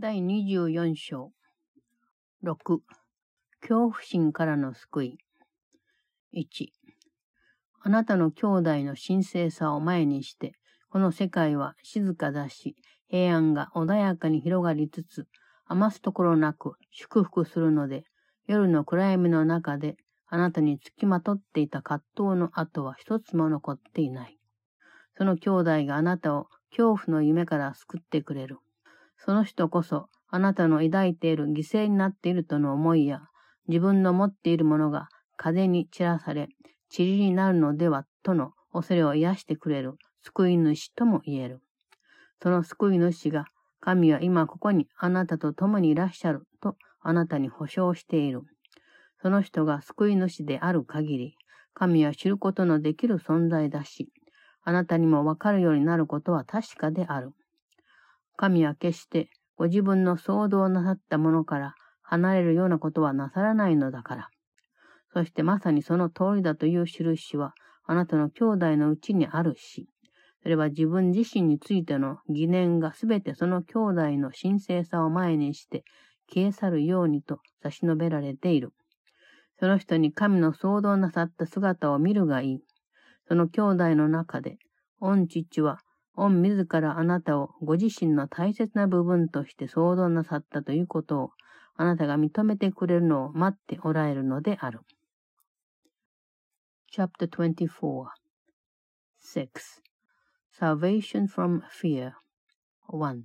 第24章6恐怖心からの救い1あなたの兄弟の神聖さを前にして、この世界は静かだし、平安が穏やかに広がりつつ、余すところなく祝福するので、夜の暗闇の中であなたにつきまとっていた葛藤の跡は一つも残っていない。その兄弟があなたを恐怖の夢から救ってくれる。その人こそあなたの抱いている犠牲になっているとの思いや、自分の持っているものが風に散らされ、塵になるのではとの恐れを癒してくれる救い主とも言える。その救い主が、神は今ここにあなたと共にいらっしゃるとあなたに保証している。その人が救い主である限り、神は知ることのできる存在だし、あなたにもわかるようになることは確かである。神は決してご自分の想像なさったものから離れるようなことはなさらないのだから。そしてまさにその通りだという印はあなたの兄弟のうちにあるし、それは自分自身についての疑念がすべてその兄弟の神聖さを前にして消え去るようにと差し伸べられている。その人に神の創造なさった姿を見るがいい。その兄弟の中で、御父は、御自らあなたをご自身の大切な部分として創造なさったということを、あなたが認めてくれるのを待っておられるのである。Chapter 24 6. Salvation from Fear 1.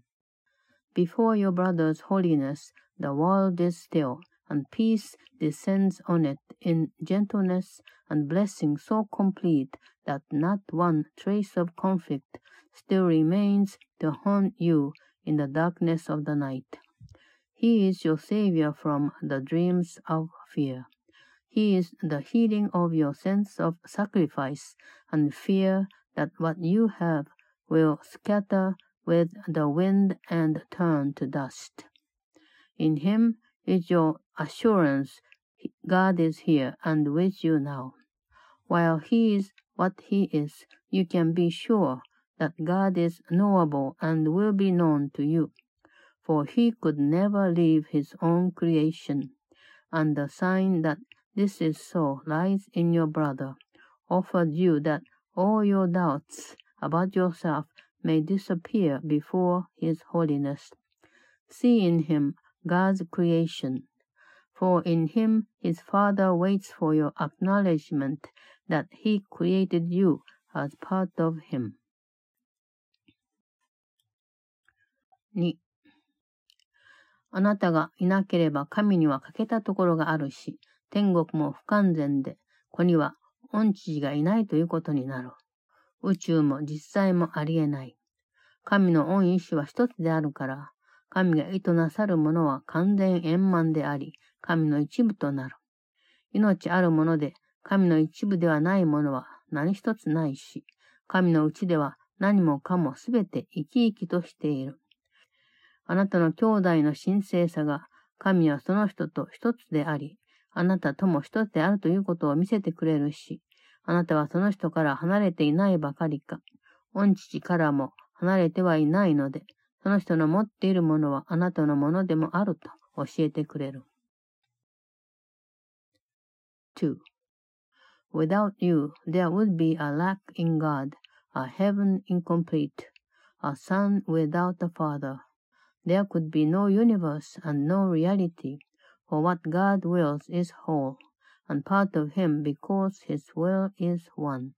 Before your brother's holiness, the world is still, and peace descends on it in gentleness and blessing so complete that not one trace of conflict still remains to haunt you in the darkness of the night. He is your savior from the dreams of fear. He is the healing of your sense of sacrifice and fear that what you have will scatter with the wind and turn to dust. In Him is your assurance God is here and with you now. While He is what He is, you can be sure that God is knowable and will be known to you, for He could never leave His own creation, and the sign that this is so lies in your brother, offered you that all your doubts about yourself may disappear before His holiness. See in Him God's creation, for in Him His Father waits for your acknowledgement that He created you as part of Him. 2. あなたがいなければ神には欠けたところがあるし、天国も不完全で、子には恩知事がいないということになる。宇宙も実際もありえない。神の恩意志は一つであるから、神が意図なさるものは完全円満であり、神の一部となる。命あるもので、神の一部ではないものは何一つないし、神のうちでは何もかもすべて生き生きとしている。あなたの兄弟の神聖さが、神はその人と一つであり、あなたとも一つであるということを見せてくれるし、あなたはその人から離れていないばかりか、御父からも離れてはいないので、その人の持っているものはあなたのものでもあると教えてくれる。2. Without you, there would be a lack in God, a heaven incomplete, a son without a father. There could be no universe and no reality, For what God wills is whole, and part of him because his will is one.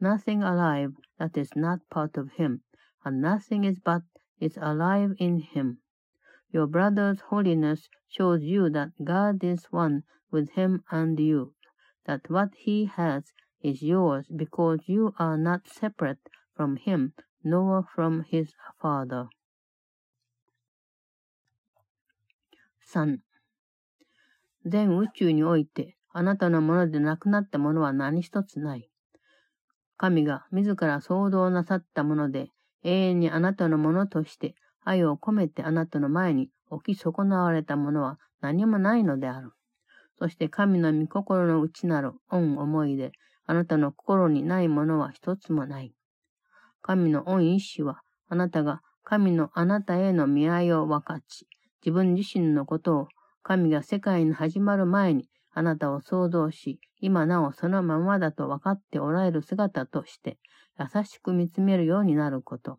Nothing alive that is not part of him, and nothing is but is alive in him. Your brother's holiness shows you that God is one with him and you, that what he has is yours because you are not separate from him nor from his Father. 3. 全宇宙において、あなたのものでなくなったものは何一つない。神が自ら創造なさったもので、永遠にあなたのものとして愛を込めてあなたの前に置き損なわれたものは何もないのである。そして神の御心の内なる恩思いで、あなたの心にないものは一つもない。神の恩意志は、あなたが神のあなたへの見合いを分かち、自分自身のことを神が世界に始まる前にあなたを想像し、今なおそのままだと分かっておられる姿として、優しく見つめるようになること。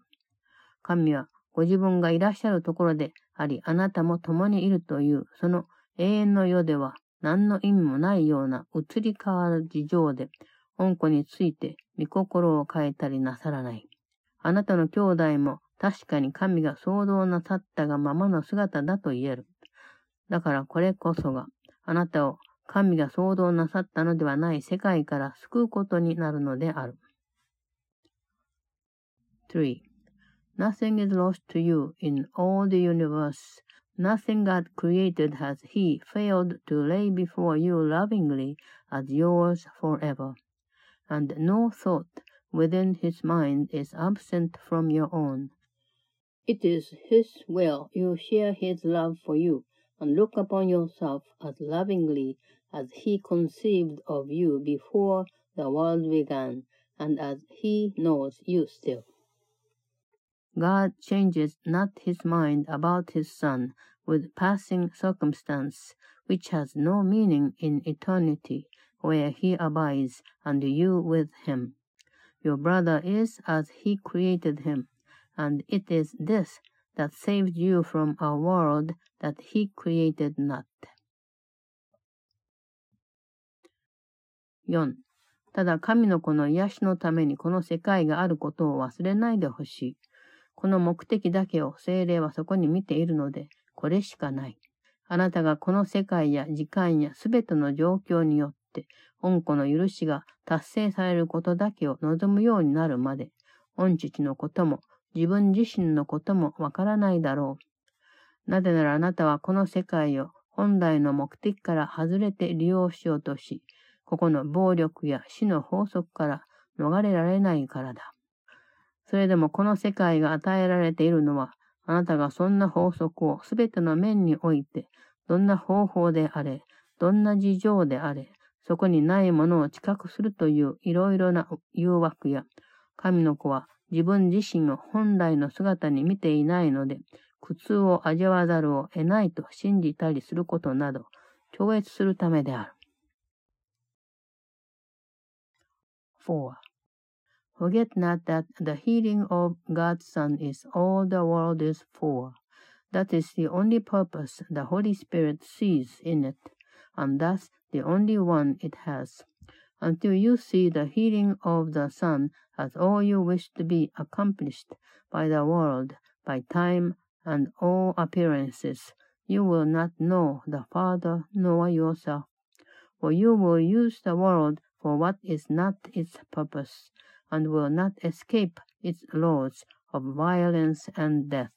神はご自分がいらっしゃるところであり、あなたも共にいるという、その永遠の世では何の意味もないような移り変わる事情で、恩子について御心を変えたりなさらない。あなたの兄弟も確かに神が想像なさったがままの姿だと言える。だからこれこそが、あなたを神が創造なさったのではない世界から救うことになるのである。3. Nothing is lost to you in all the universe. Nothing God created has He failed to lay before you lovingly as yours forever. And no thought within His mind is absent from your own. It is His will you share His love for you and look upon yourself as lovingly as He conceived of you before the world began, and as He knows you still. God changes not His mind about His Son with passing circumstance, which has no meaning in eternity, where He abides and you with Him. Your brother is as He created him, and it is this that saved you from a world that he created not. 4. ただ神の子の癒しのためにこの世界があることを忘れないでほしい。この目的だけを精霊はそこに見ているので、これしかない。あなたがこの世界や時間やすべての状況によって、恩子の許しが達成されることだけを望むようになるまで、恩父のことも自分自身のこともわからないだろう。なぜならあなたはこの世界を本来の目的から外れて利用しようとし、ここの暴力や死の法則から逃れられないからだ。それでもこの世界が与えられているのは、あなたがそんな法則をすべての面において、どんな方法であれ、どんな事情であれ、そこにないものを知覚するといういろいろな誘惑や、神の子は自分自身を本来の姿に見ていないので、苦痛を味わわざるを得ないと信じたりすることなど、超越するためである。4. Forget not that the healing of God's Son is all the world is for. That is the only purpose the Holy Spirit sees in it, and thus the only one it has. Until you see the healing of the Son as all you wish to be accomplished by the world, by time, and all appearances, you will not know the Father nor yourself. For you will use the world for what is not its purpose, and will not escape its laws of violence and death.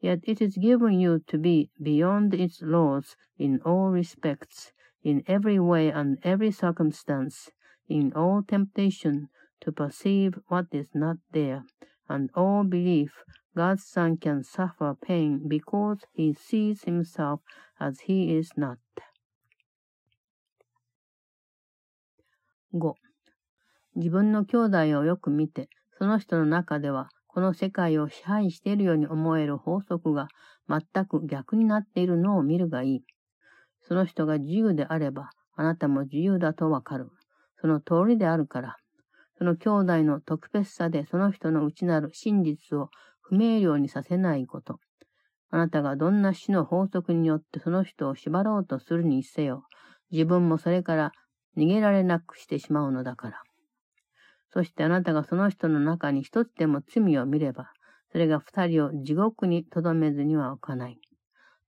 Yet it is given you to be beyond its laws in all respects, in every way and every circumstance, in all temptation, to perceive what is not there, and all belief, God's Son can suffer pain because he sees himself as he is not. 5. 自分の兄弟をよく見て、その人の中では、この世界を支配しているように思える法則が全く逆になっているのを見るがいい。その人が自由であれば、あなたも自由だとわかる。その通りであるから。その兄弟の特別さでその人の内なる真実を不明瞭にさせないこと。あなたがどんな死の法則によってその人を縛ろうとするにせよ、自分もそれから逃げられなくしてしまうのだから。そしてあなたがその人の中に一つでも罪を見れば、それが二人を地獄にとどめずには置かない。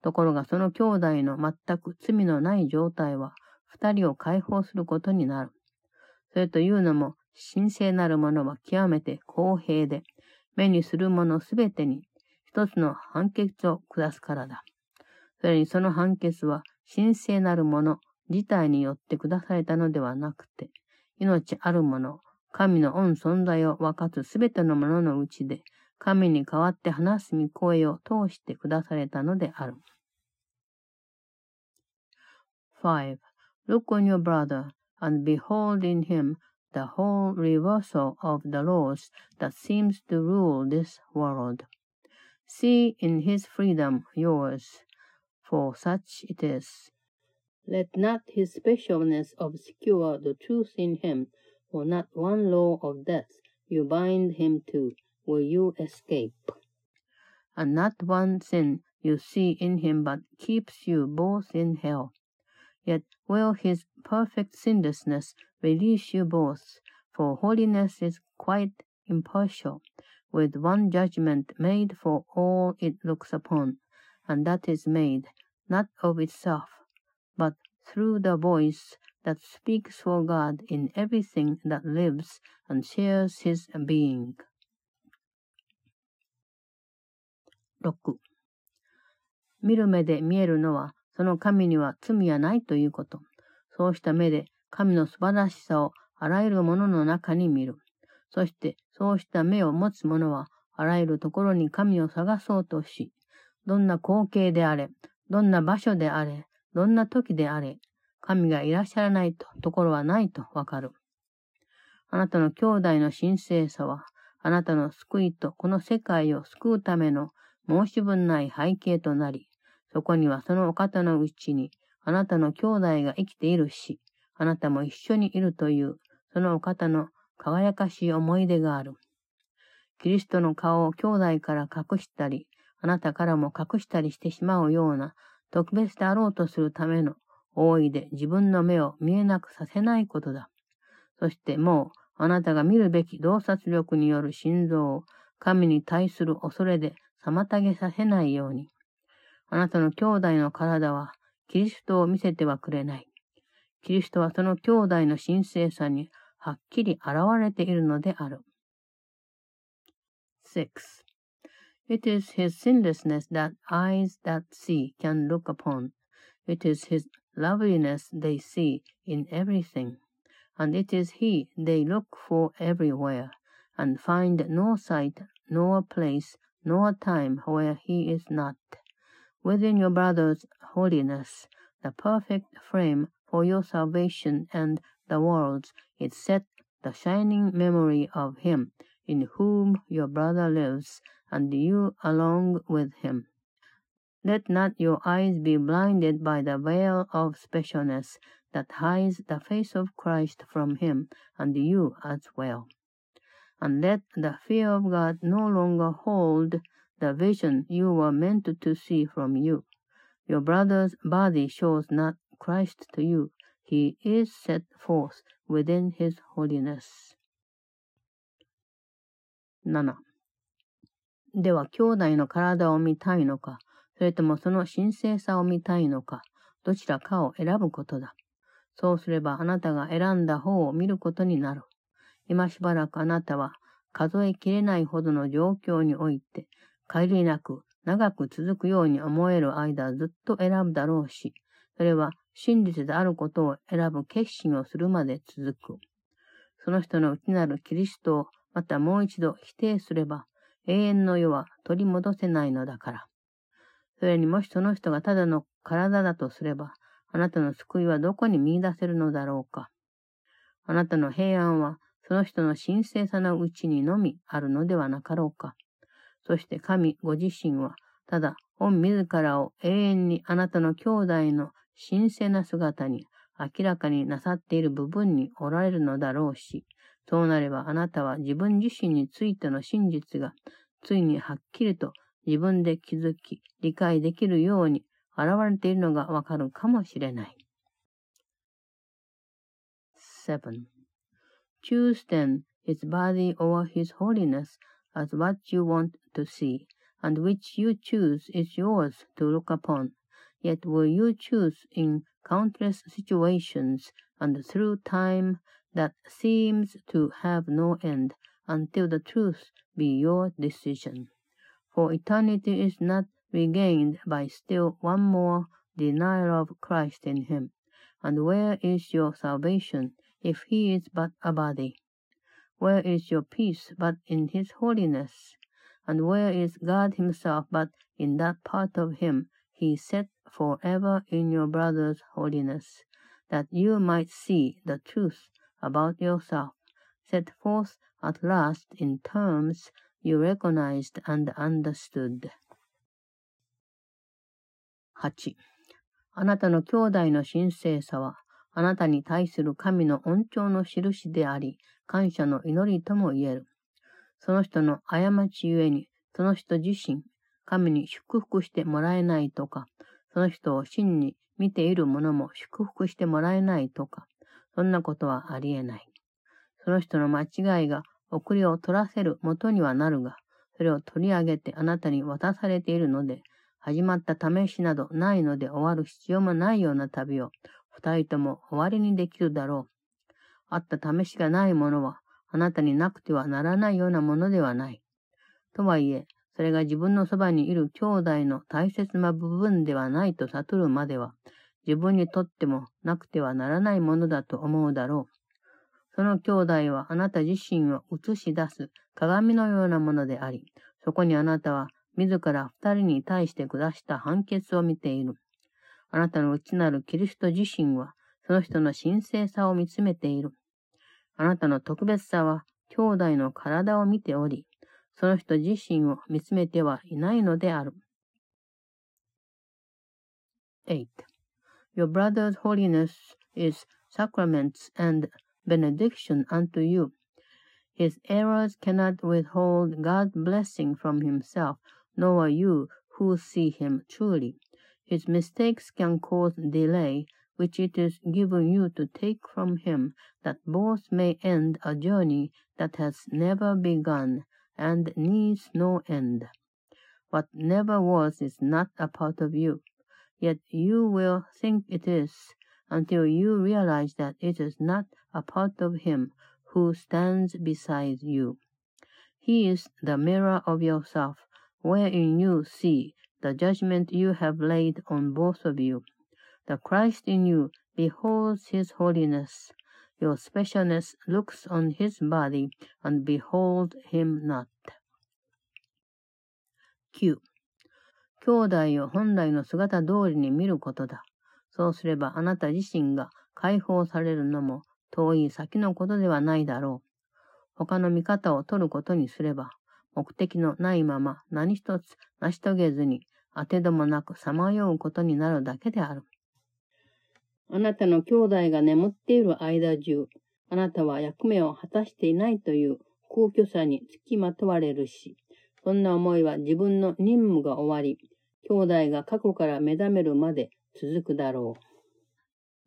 ところがその兄弟の全く罪のない状態は、二人を解放することになる。それというのも、神聖なるものは極めて公平で、目にするものすべてに一つの判決を下すからだ。それにその判決は神聖なるもの自体によって下されたのではなくて、命あるもの、神の恩存在を分かつすべてのもののうちで、神に代わって話す御声を通して下されたのである。5. Look on your brother, and behold in him the whole reversal of the laws that seems to rule this world. See in his freedom yours, for such it is. Let not his specialness obscure the truth in him, for not one law of death you bind him to will you escape. And not one sin you see in him but keeps you both in hell. Yet will his perfect sinlessness release you both, for holiness is quite impartial, with one judgment made for all it looks upon, and that is made, not of itself, but through the voice that speaks for God in everything that lives and shares his being. 6. 見る目で見えるのは、 その神には罪はないということ。そうした目で神の素晴らしさをあらゆるものの中に見る。そして、そうした目を持つ者は、あらゆるところに神を探そうとし、どんな光景であれ、どんな場所であれ、どんな時であれ、神がいらっしゃらないとところはないとわかる。あなたの兄弟の神聖さは、あなたの救いとこの世界を救うための申し分ない背景となり、そこにはそのお方のうちに、あなたの兄弟が生きているし、あなたも一緒にいるという、そのお方の輝かしい思い出がある。キリストの顔を兄弟から隠したり、あなたからも隠したりしてしまうような特別であろうとするための大いで自分の目を見えなくさせないことだ。そしてもうあなたが見るべき洞察力による心臓を神に対する恐れで妨げさせないように。あなたの兄弟の体はキリストを見せてはくれない。キリストはその兄弟の神聖さにはっきり現れているのである。6. It is his sinlessness that eyes that see can look upon. It is his loveliness they see in everything. And it is he they look for everywhere, and find no sight, nor place, nor time where he is not. Within your brother's holiness, the perfect frame for your salvation and the world's, is set the shining memory of him in whom your brother lives, and you along with him. Let not your eyes be blinded by the veil of specialness that hides the face of Christ from him and you as well. And let the fear of God no longer hold the vision you were meant to see from you. Your brother's body shows not Christ to you. He is set forth within his holiness. 7. では、兄弟の体を見たいのか、それともその神聖さを見たいのか、どちらかを選ぶことだ。そうすればあなたが選んだ方を見ることになる。今しばらくあなたは数えきれないほどの状況において、帰りなく長く続くように思える間ずっと選ぶだろうし、それは真実であることを選ぶ決心をするまで続く。その人の内なるキリストをまたもう一度否定すれば、永遠の世は取り戻せないのだから。それにもしその人がただの体だとすれば、あなたの救いはどこに見出せるのだろうか。あなたの平安は、その人の神聖さのうちにのみあるのではなかろうか。そして神ご自身は、ただ、御自らを永遠にあなたの兄弟の神聖な姿に明らかになさっている部分におられるのだろうし、そうなればあなたは自分自身についての真実がついにはっきりと自分で気づき、理解できるように現れているのがわかるかもしれない。7. Choose then his body or his holiness as what you want to see, and which you choose is yours to look upon. Yet will you choose in countless situations and through time that seems to have no end until the truth be your decision. For eternity is not regained by still one more denial of Christ in him. And where is your salvation if he is but a body? Where is your peace but in his holiness? And where is God himself but in that part of him he set forever in your brother's holiness, that you might see the truth about yourself, set forth at last in terms you recognized and understood. 8. あなたの兄弟の神聖さは、あなたに対する神の恩寵の印であり、感謝の祈りとも言える。 その人の過ちゆえに、その人自身、神に祝福してもらえないとか、その人を真に見ている者も祝福してもらえないとか、そんなことはありえない。その人の間違いが送りを取らせる元にはなるが、それを取り上げてあなたに渡されているので、始まった試しなどないので終わる必要もないような旅を二人とも終わりにできるだろう。あった試しがないものはあなたになくてはならないようなものではない。とはいえ、それが自分のそばにいる兄弟の大切な部分ではないと悟るまでは、自分にとってもなくてはならないものだと思うだろう。その兄弟はあなた自身を映し出す鏡のようなものであり、そこにあなたは自ら二人に対して下した判決を見ている。あなたの内なるキリスト自身は、その人の神聖さを見つめている。あなたの特別さは、兄弟の体を見ており、その人自身を見つめてはいないのである。8. Your brother's holiness is sacraments and benediction unto you. His errors cannot withhold God's blessing from himself, nor you who see him truly. His mistakes can cause delay, which it is given you to take from him, that both may end a journey that has never begun and needs no end. What never was is not a part of you, yet you will think it is until you realize that it is not a part of him who stands beside you. He is the mirror of yourself, wherein you see the judgment you have laid on both of you. The Christ in you beholds his holiness. Your specialness looks on his body and behold him not. 9. 兄弟を本来の姿通りに見ることだ。そうすればあなた自身が解放されるのも遠い先のことではないだろう。他の見方を取ることにすれば、目的のないまま何一つ成し遂げずに当てどもなくさまようことになるだけである。あなたの兄弟が眠っている間中、あなたは役目を果たしていないという空虚さにつきまとわれるし、そんな思いは自分の任務が終わり、兄弟が過去から目覚めるまで続くだろう。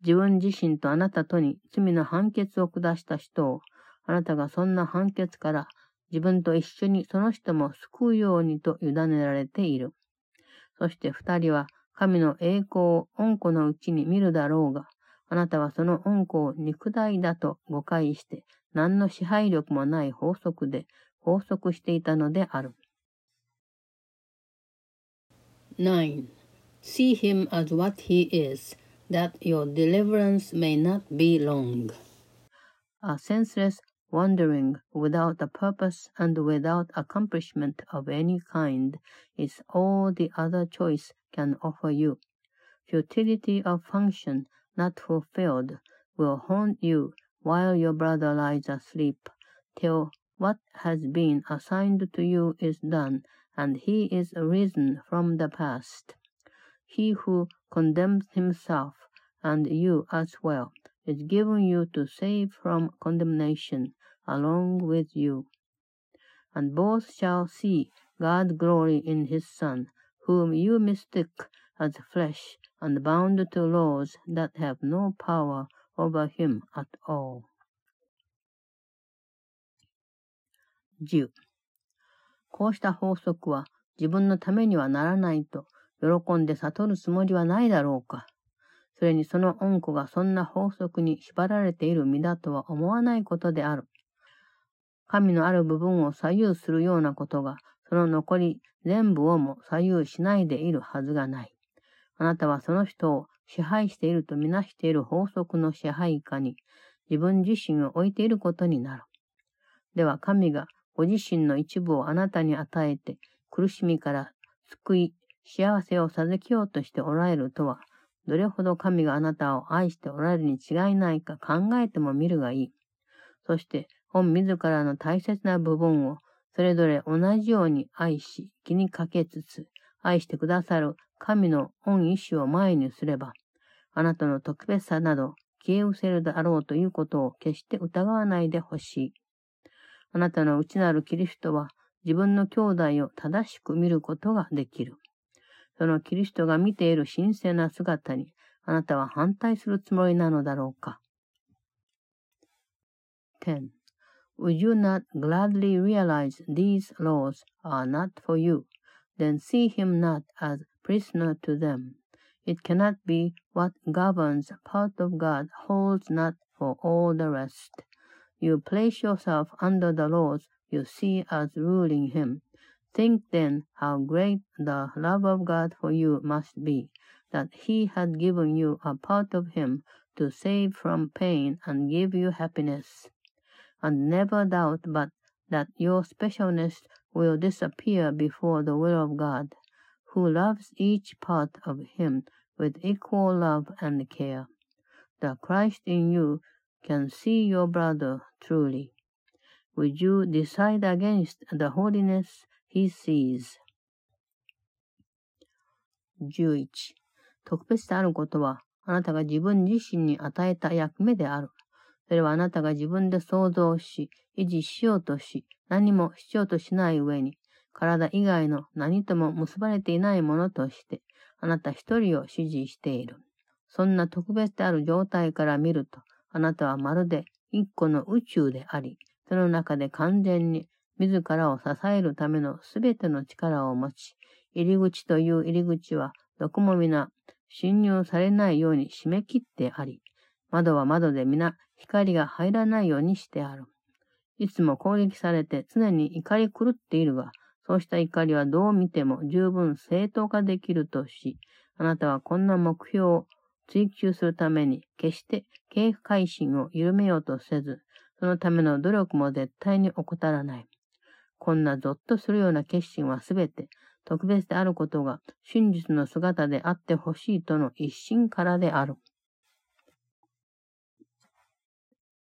自分自身とあなたとに罪の判決を下した人を、あなたがそんな判決から自分と一緒にその人も救うようにと委ねられている。そして二人は神の栄光を恩子のうちに見るだろうが、あなたはその恩子を肉体だと誤解して、何の支配力もない法則で法則していたのである。9. See him as what he is, that your deliverance may not be long. A senseless wandering without a purpose and without accomplishment of any kind is all the other choice can offer you. Futility of function not fulfilled will haunt you while your brother lies asleep, till what has been assigned to you is done, and he is risen from the past. He who condemns himself, and you as well, is given you to save from condemnation along with you. And both shall see God's glory in his Son, whom you mistook as flesh and bound to laws that have no power over him at all. 10. こうした法則は自分のためにはならないと喜んで悟るつもりはないだろうか。それにその恩子がそんな法則に縛られている身だとは思わないことである。神のある部分を左右するようなことが、その残り全部をも左右しないでいるはずがない。あなたはその人を支配しているとみなしている法則の支配下に自分自身を置いていることになる。では神がご自身の一部をあなたに与えて苦しみから救い幸せを授けようとしておられるとは、どれほど神があなたを愛しておられるに違いないか考えても見るがいい。そして、本自らの大切な部分を、それぞれ同じように愛し、気にかけつつ、愛してくださる神の恩意志を前にすれば、あなたの特別さなど消え失せるだろうということを決して疑わないでほしい。あなたの内なるキリストは自分の兄弟を正しく見ることができる。そのキリストが見ている神聖な姿にあなたは反対するつもりなのだろうか。10. Would you not gladly realize these laws are not for you? Then see him not as prisoner to them. It cannot be what governs part of God holds not for all the rest. You place yourself under the laws you see as ruling him. Think then how great the love of God for you must be, that he had given you a part of him to save from pain and give you happiness And never doubt but that your specialness will disappear before the will of God, who loves each part of him with equal love and care. The Christ in you can see your brother truly. Would you decide against the holiness he sees? 11. 特別であることは、あなたが自分自身に与えた役目である。 それはあなたが自分で想像し、維持しようとし、何もしようとしない上に、体以外の何とも結ばれていないものとして、あなた一人を支持している。そんな特別である状態から見ると、あなたはまるで一個の宇宙であり、その中で完全に自らを支えるためのすべての力を持ち、入り口という入り口はどこも皆侵入されないように締め切ってあり、窓は窓で皆光が入らないようにしてある。いつも攻撃されて常に怒り狂っているが、そうした怒りはどう見ても十分正当化できるとし、あなたはこんな目標を追求するために決して警戒心を緩めようとせず、そのための努力も絶対に怠らない。こんなゾッとするような決心はすべて特別であることが真実の姿であってほしいとの一心からである。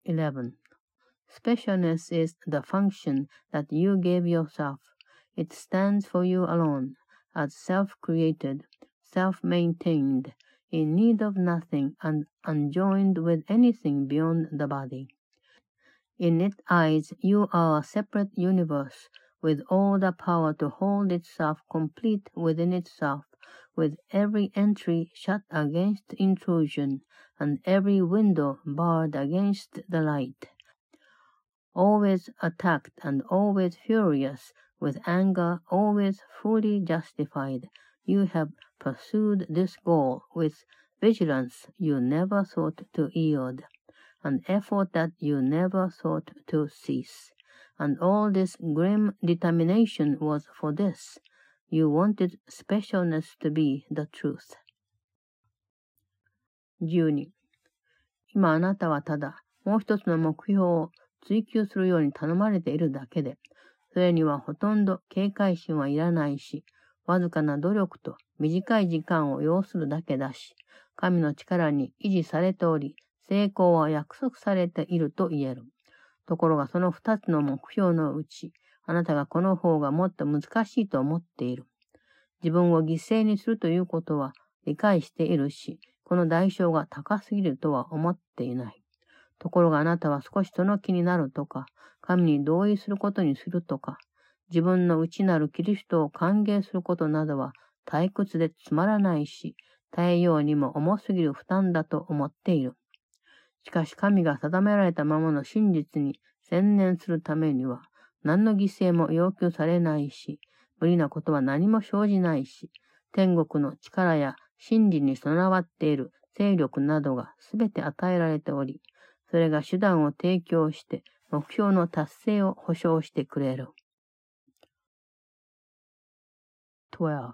11. Specialness is the function that you gave yourself. It stands for you alone, as self-created, self-maintained, in need of nothing and unjoined with anything beyond the body. In its eyes you are a separate universe, with all the power to hold itself complete within itself, with every entry shut against intrusion, and every window barred against the light. Always attacked and always furious, with anger always fully justified, you have pursued this goal with vigilance you never thought to yield, an effort that you never thought to cease. And all this grim determination was for this. You wanted specialness to be the truth. 12. 今あなたはただもう一つの目標を追求するように頼まれているだけで、それにはほとんど警戒心はいらないし、わずかな努力と短い時間を要するだけだし、神の力に維持されており、成功は約束されていると言える。ところがその二つの目標のうち、あなたがこの方がもっと難しいと思っている。自分を犠牲にするということは理解しているし、この代償が高すぎるとは思っていない。ところがあなたは少しその気になるとか、神に同意することにするとか、自分の内なるキリストを歓迎することなどは退屈でつまらないし、太陽にも重すぎる負担だと思っている。しかし神が定められたままの真実に専念するためには、何の犠牲も要求されないし、無理なことは何も生じないし、天国の力や真理に備わっている勢力などがすべて与えられており、それが手段を提供して目標の達成を保証してくれる。12.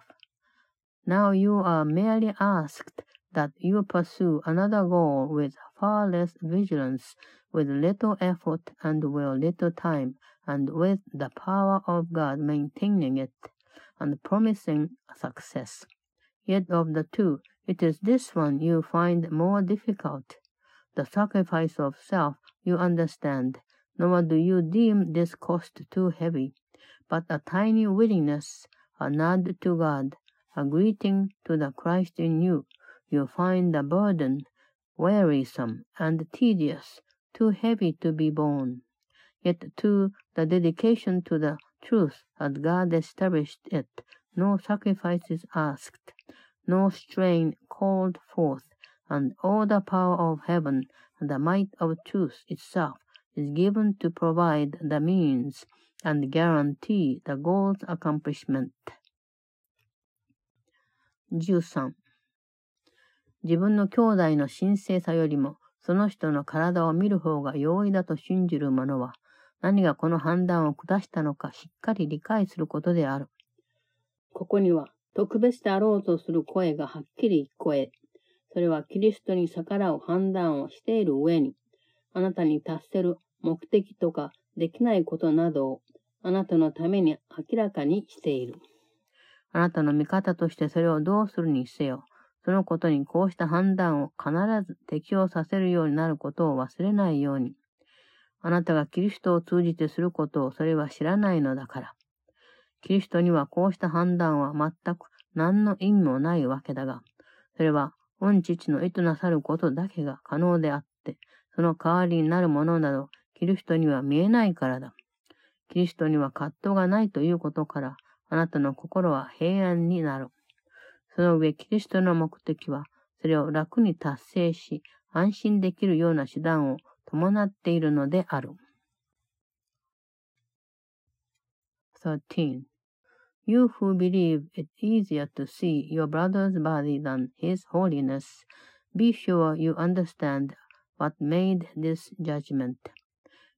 Now you are merely asked that you pursue another goal with far less vigilance, with little effort and with little time, and with the power of God maintaining it and promising success. Yet of the two, it is this one you find more difficult. The sacrifice of self you understand, nor do you deem this cost too heavy. but a tiny willingness, a nod to God, a greeting to the Christ in you, you find the burden wearisome and tedious, too heavy to be borne. Yet to the dedication to the truth as God established it, no sacrifices asked, no strain called forth, and all the power of heaven and the might of truth itself is given to provide the means and guarantee the goal's accomplishment. 13. 自分の兄弟の神聖さよりも、その人の体を見る方が容易だと信じる者は、何がこの判断を下したのかしっかり理解することである。ここには、特別であろうとする声がはっきり聞こえ、それはキリストに逆らう判断をしている上に、あなたに達せる目的とかできないことなどをあなたのために明らかにしている。あなたの味方としてそれをどうするにせよ。そのことにこうした判断を必ず適用させるようになることを忘れないように。あなたがキリストを通じてすることをそれは知らないのだから。キリストにはこうした判断は全く何の意味もないわけだが、それは御父の意図なさることだけが可能であって、その代わりになるものなど、キリストには見えないからだ。キリストには葛藤がないということから、あなたの心は平安になる。その上、キリストの目的は、それを楽に達成し、安心できるような手段を伴っているのである。13. You who believe it easier to see your brother's body than his holiness, be sure you understand what made this judgment.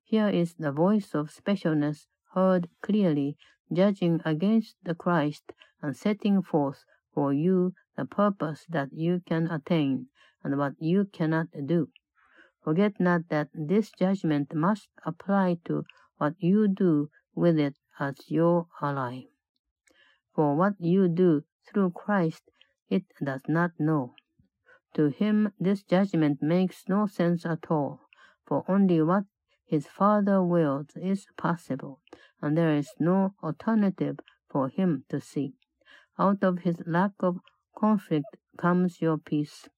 Here is the voice of specialness heard clearly, judging against the Christ and setting forth for you the purpose that you can attain and what you cannot do. Forget not that this judgment must apply to what you do with it as your ally. For what you do through Christ it does not know. To him this judgment makes no sense at all, for only what his Father wills is possible, and there is no alternative for him to see. Out of his lack of conflict comes your peace,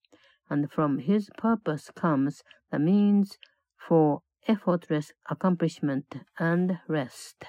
and from his purpose comes the means for effortless accomplishment and rest.